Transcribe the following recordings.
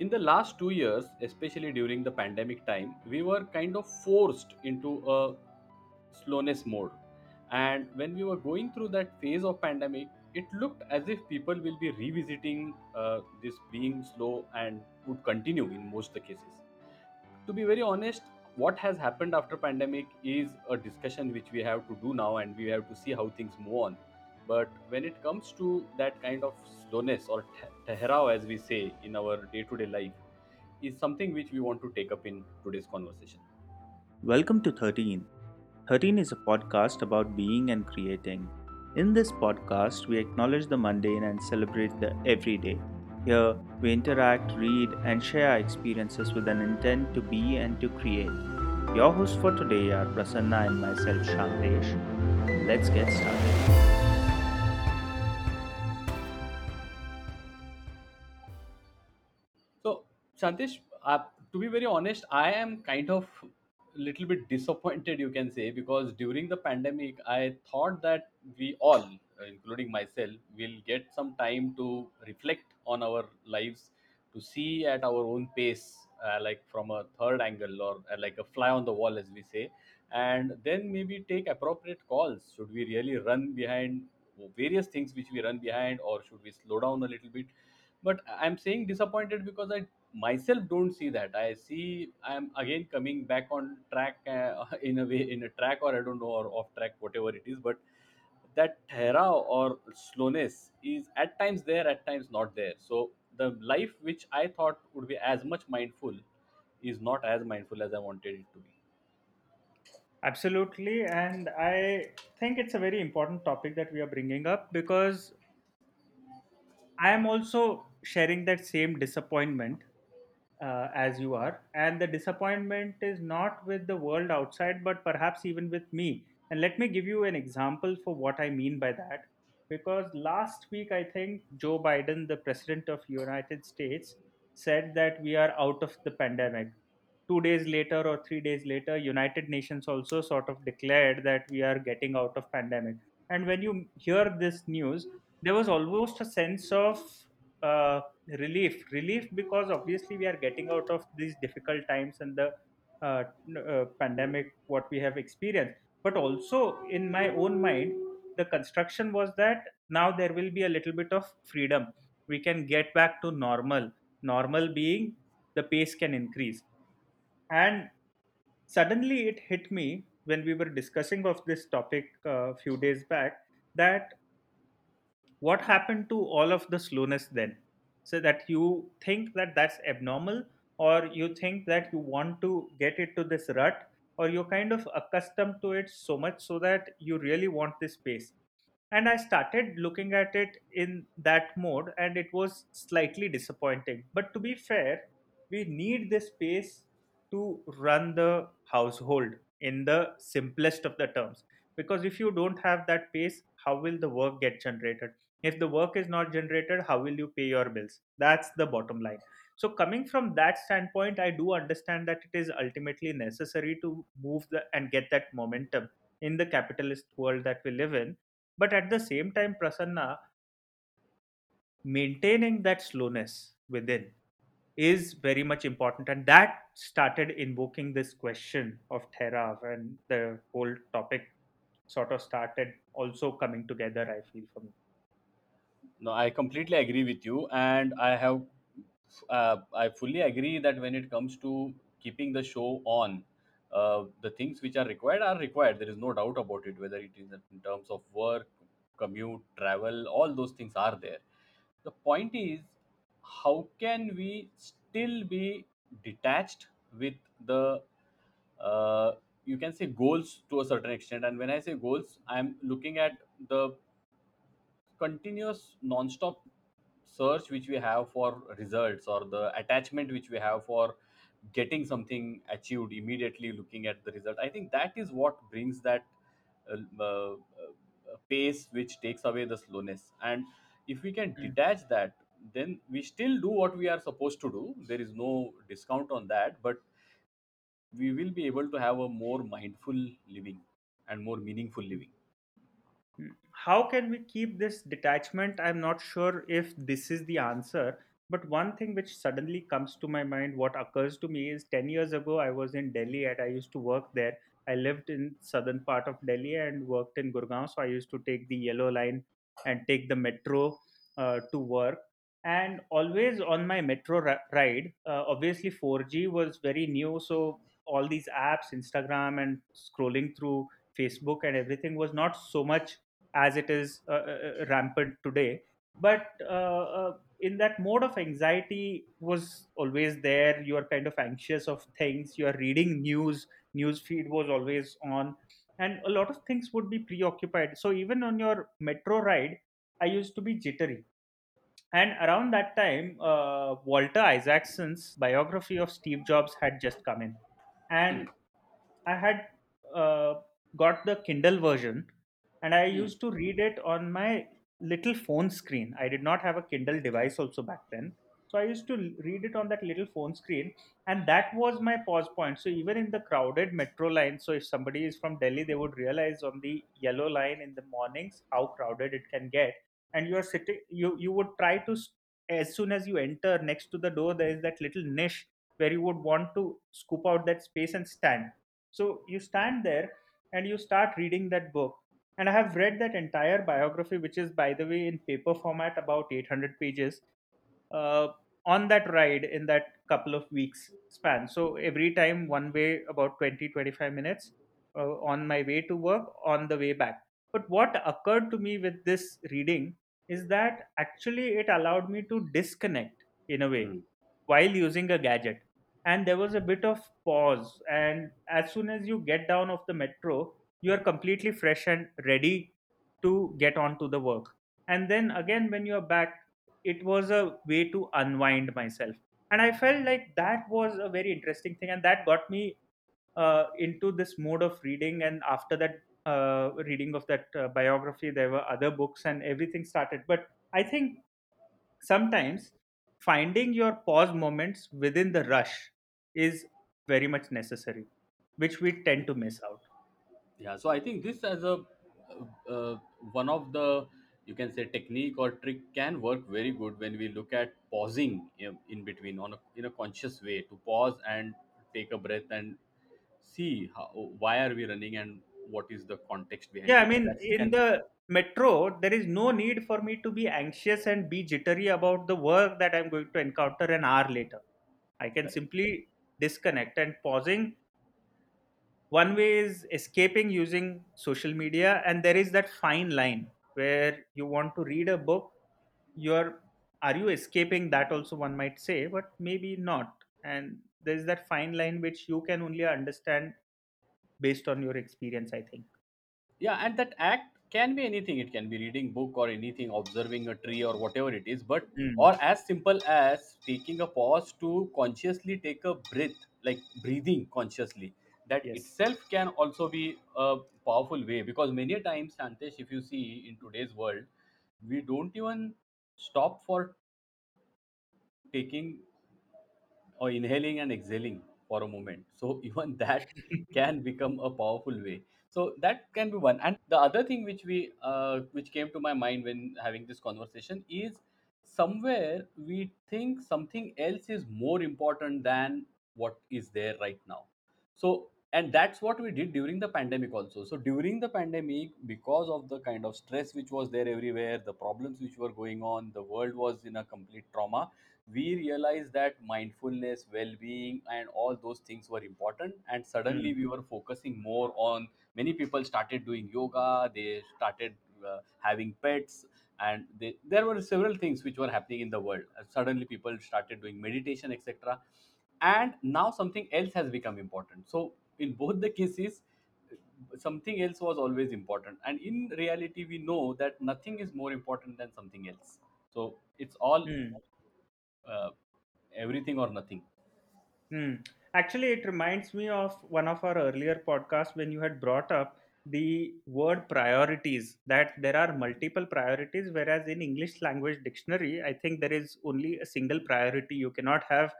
in the last two years, especially during the pandemic time, we were kind of forced into a slowness mode. And when we were going through that phase of pandemic, it looked as if people will be revisiting uh, this being slow and would continue in most of the cases to be very honest what has happened after pandemic is a discussion which we have to do now and we have to see how things move on but when it comes to that kind of slowness or te- tehrao as we say in our day to day life is something which we want to take up in today's conversation Welcome to 13. 13 is a podcast about being and creating. In this podcast, we acknowledge the mundane and celebrate the everyday. Here, we interact, read, and share our experiences with an intent to be and to create. Your hosts for today are Prasanna and myself, Shandesh. Let's get started. Shantish, uh, to be very honest, I am kind of little bit disappointed, you can say, because during the pandemic, I thought that we all, including myself, will get some time to reflect on our lives, to see at our own pace, uh, like from a third angle or uh, like a fly on the wall, as we say, and then maybe take appropriate calls. Should we really run behind various things which we run behind, or should we slow down a little bit? but i'm saying disappointed because i myself don't see that. I see i'm again coming back on track uh, in a way in a track or i don't know or off track whatever it is but that thera or slowness is at times there at times not there. So the life which i thought would be as much mindful is not as mindful as i wanted it to be. Absolutely, and I think it's a very important topic that we are bringing up because I am also sharing that same disappointment uh, as you are. And the disappointment is not with the world outside, but perhaps even with me. And let me give you an example for what I mean by that. Because last week, I think Joe Biden, the president of United States, said that we are out of the pandemic. Two days later or three days later, United Nations also sort of declared that we are getting out of pandemic. And when you hear this news, there was almost a sense of uh, relief relief because obviously we are getting out of these difficult times and the uh, uh, pandemic what we have experienced. But also in my own mind the construction was that now there will be a little bit of freedom. We can get back to normal. Normal being the pace can increase. And suddenly it hit me when we were discussing of this topic a few days back that what happened to all of the slowness then? So that you think that that's abnormal or you think that you want to get into this rut or you're kind of accustomed to it so much so that you really want this space. And i started looking at it in that mode and it was slightly disappointing. But to be fair we need this space to run the household in the simplest of the terms. Because if you don't have that pace how will the work get generated if the work is not generated how will you pay your bills? That's the bottom line. So coming from that standpoint i do understand that it is ultimately necessary to move the and get that momentum in the capitalist world that we live in. But at the same time prasanna maintaining that slowness within is very much important. And that started invoking this question of thera and the whole topic sort of started also coming together i feel for me no i completely agree with you and i have uh, I fully agree that when it comes to keeping the show on, uh, the things which are required are required. There is no doubt about it. Whether it is in terms of work, commute, travel, all those things are there. The point is, how can we still be detached with the uh, you can say goals to a certain extent and when i say goals i'm looking at the continuous non-stop search which we have for results or the attachment which we have for getting something achieved immediately looking at the result. I think that is what brings that uh, uh, uh, pace which takes away the slowness. And if we can Mm, detach that then we still do what we are supposed to do. There is no discount on that but we will be able to have a more mindful living and more meaningful living. How can we keep this detachment i'm not sure if this is the answer But one thing which suddenly comes to my mind, what occurs to me is 10 years ago, I was in Delhi and I used to work there. I lived in southern part of Delhi and worked in Gurgaon. So I used to take the yellow line and take the metro uh, to work. And always on my metro ride, uh, obviously 4G was very new. So all these apps, Instagram and scrolling through Facebook and everything was not so much as it is uh, uh, uh, rampant today. But in that mode of anxiety was always there. You are kind of anxious of things. You are reading news. News feed was always on. And a lot of things would be preoccupied. So even on your metro ride i used to be jittery. And around that time uh, walter isaacson's biography of steve jobs had just come in. Hmm. and I had uh, got the Kindle version and I Hmm. used to read it on my little phone screen. I did not have a Kindle device also back then. So I used to l- read it on that little phone screen, and that was my pause point. So even in the crowded metro line, so if somebody is from Delhi, they would realize on the yellow line in the mornings how crowded it can get. And you are sitting, you you would try to, s- as soon as you enter next to the door, there is that little niche where you would want to scoop out that space and stand so you stand there and you start reading that book. And I have read that entire biography, which is, by the way, in paper format, about 800 pages, uh, on that ride in that couple of weeks span. So every time, one way, about 20 25 minutes uh, on my way to work, on the way back. But what occurred to me with this reading is that actually it allowed me to disconnect in a way Hmm. while using a gadget and there was a bit of pause and as soon as you get down off the metro you are completely fresh and ready to get on to the work. And then again when you're back it was a way to unwind myself. And i felt like that was a very interesting thing and that got me uh, into this mode of reading. And after that uh, reading of that uh, biography there were other books and everything started. But i think sometimes finding your pause moments within the rush is very much necessary which we tend to miss out Yeah, so I think this as a uh, uh, one of the you can say technique or trick can work very good when we look at pausing in, in between on a, in a conscious way to pause and take a breath and see how, why are we running and what is the context behind yeah i it. mean That in can the metro there is no need for me to be anxious and be jittery about the work that i'm going to encounter an hour later i can correct. simply disconnect and pausing one way is escaping using social media and there is that fine line where you want to read a book. You're are you escaping? That also one might say but maybe not. And there's that fine line which you can only understand based on your experience i think. Yeah and that act can be anything. It can be reading book or anything observing a tree or whatever it is but Mm, or as simple as taking a pause to consciously take a breath like breathing consciously that yes itself can also be a powerful way because many a times santesh if you see in today's world we don't even stop for taking or inhaling and exhaling for a moment. So even that can become a powerful way. So that can be one. And the other thing which we uh, which came to my mind when having this conversation is somewhere we think something else is more important than what is there right now. So and that's what we did during the pandemic also. So during the pandemic, because of the kind of stress which was there everywhere, the problems which were going on, the world was in a complete trauma we realized that mindfulness well-being and all those things were important. And suddenly we were focusing more on many people started doing yoga they started uh, having pets and they, there were several things which were happening in the world. Uh, suddenly people started doing meditation etc and now something else has become important. So in both the cases something else was always important and in reality we know that nothing is more important than something else so it's all mm, uh, everything or nothing. mm. actually it reminds me of one of our earlier podcasts when you had brought up the word priorities that there are multiple priorities whereas in english language dictionary i think there is only a single priority you cannot have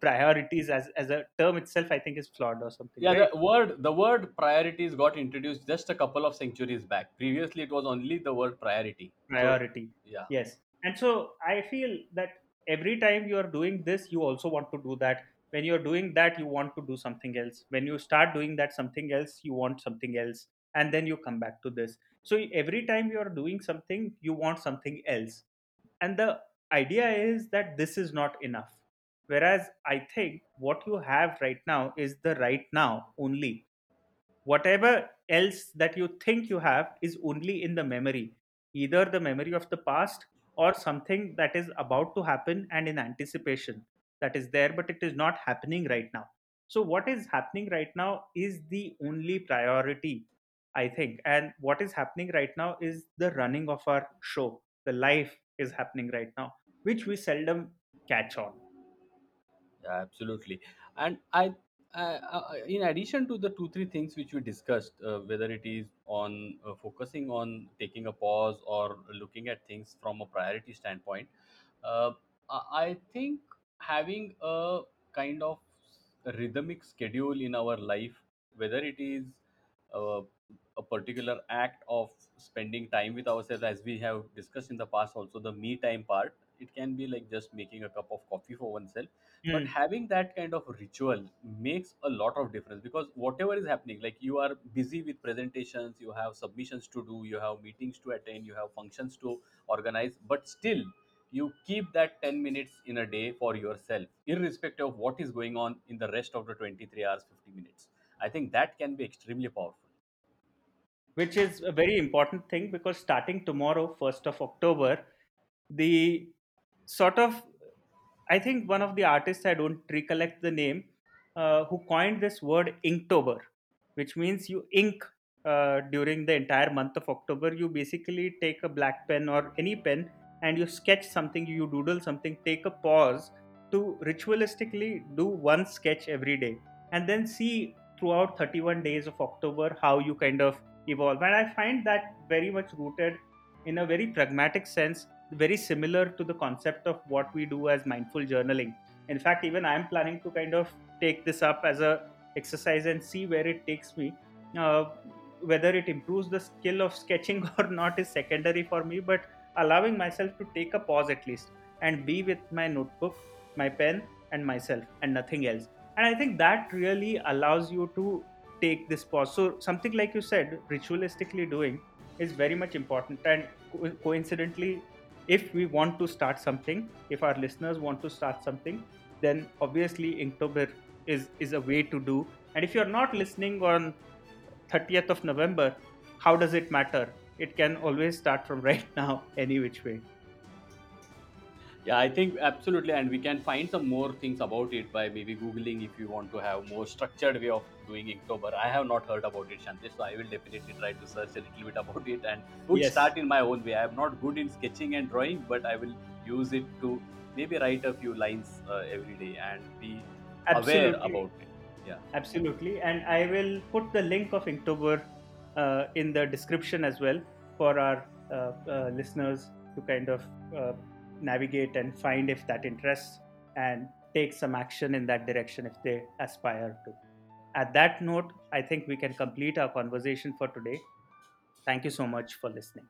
priorities as as a term itself i think is flawed or something Yeah, the word the word priorities got introduced just a couple of centuries back. Previously, it was only the word priority. So, priority. yeah, yes. And so i feel that every time you are doing this you also want to do that. When you're doing that you want to do something else. When you start doing that something else you want something else. And then you come back to this. So every time you are doing something you want something else. And the idea is that this is not enough whereas i think what you have right now is the right now only. Whatever else that you think you have is only in the memory either the memory of the past or something that is about to happen and in anticipation that is there but it is not happening right now. So what is happening right now is the only priority i think. And what is happening right now is the running of our show. The life is happening right now which we seldom catch on absolutely. And I, uh, uh, in addition to the two three things which we discussed, uh, whether it is on uh, focusing on taking a pause or looking at things from a priority standpoint, uh, I I think having a kind of rhythmic schedule in our life, whether it is uh, particular act of spending time with ourselves, as we have discussed in the past, also the me time part, it can be like just making a cup of coffee for oneself. But Hmm. having that kind of ritual makes a lot of difference because whatever is happening like you are busy with presentations you have submissions to do you have meetings to attend you have functions to organize but still you keep that 10 minutes in a day for yourself irrespective of what is going on in the rest of the 23 hours 50 minutes. I think that can be extremely powerful which is a very important thing because starting tomorrow 1st of october the sort of I think one of the artists, I don't recollect the name, uh, who coined this word Inktober, which means you ink uh, during the entire month of October. You basically take a black pen or any pen and you sketch something, you doodle something, take a pause to ritualistically do one sketch every day and then see throughout 31 days of October how you kind of evolve. And I find that very much rooted in a very pragmatic sense very similar to the concept of what we do as mindful journaling. In fact even i am planning to kind of take this up as a exercise and see where it takes me. Uh, whether it improves the skill of sketching or not is secondary for me but allowing myself to take a pause at least and be with my notebook my pen and myself and nothing else. And i think that really allows you to take this pause. So something like you said ritualistically doing is very much important. And co- coincidentally if we want to start something if our listeners want to start something then obviously inktober is is a way to do. And if you're not listening on 30th of november how does it matter? It can always start from right now any which way Yeah, I think absolutely, and we can find some more things about it by maybe googling if you want to have more structured way of doing Inktober. I have not heard about it, Shanti, so I will definitely try to search a little bit about it and would yes start in my own way. I am not good in sketching and drawing, but I will use it to maybe write a few lines uh, every day and be aware absolutely about it. Yeah, absolutely and i will put the link of inktober uh, in the description as well for our uh, uh, listeners to kind of uh, navigate and find if that interests and take some action in that direction if they aspire to. At that note, I think we can complete our conversation for today. Thank you so much for listening.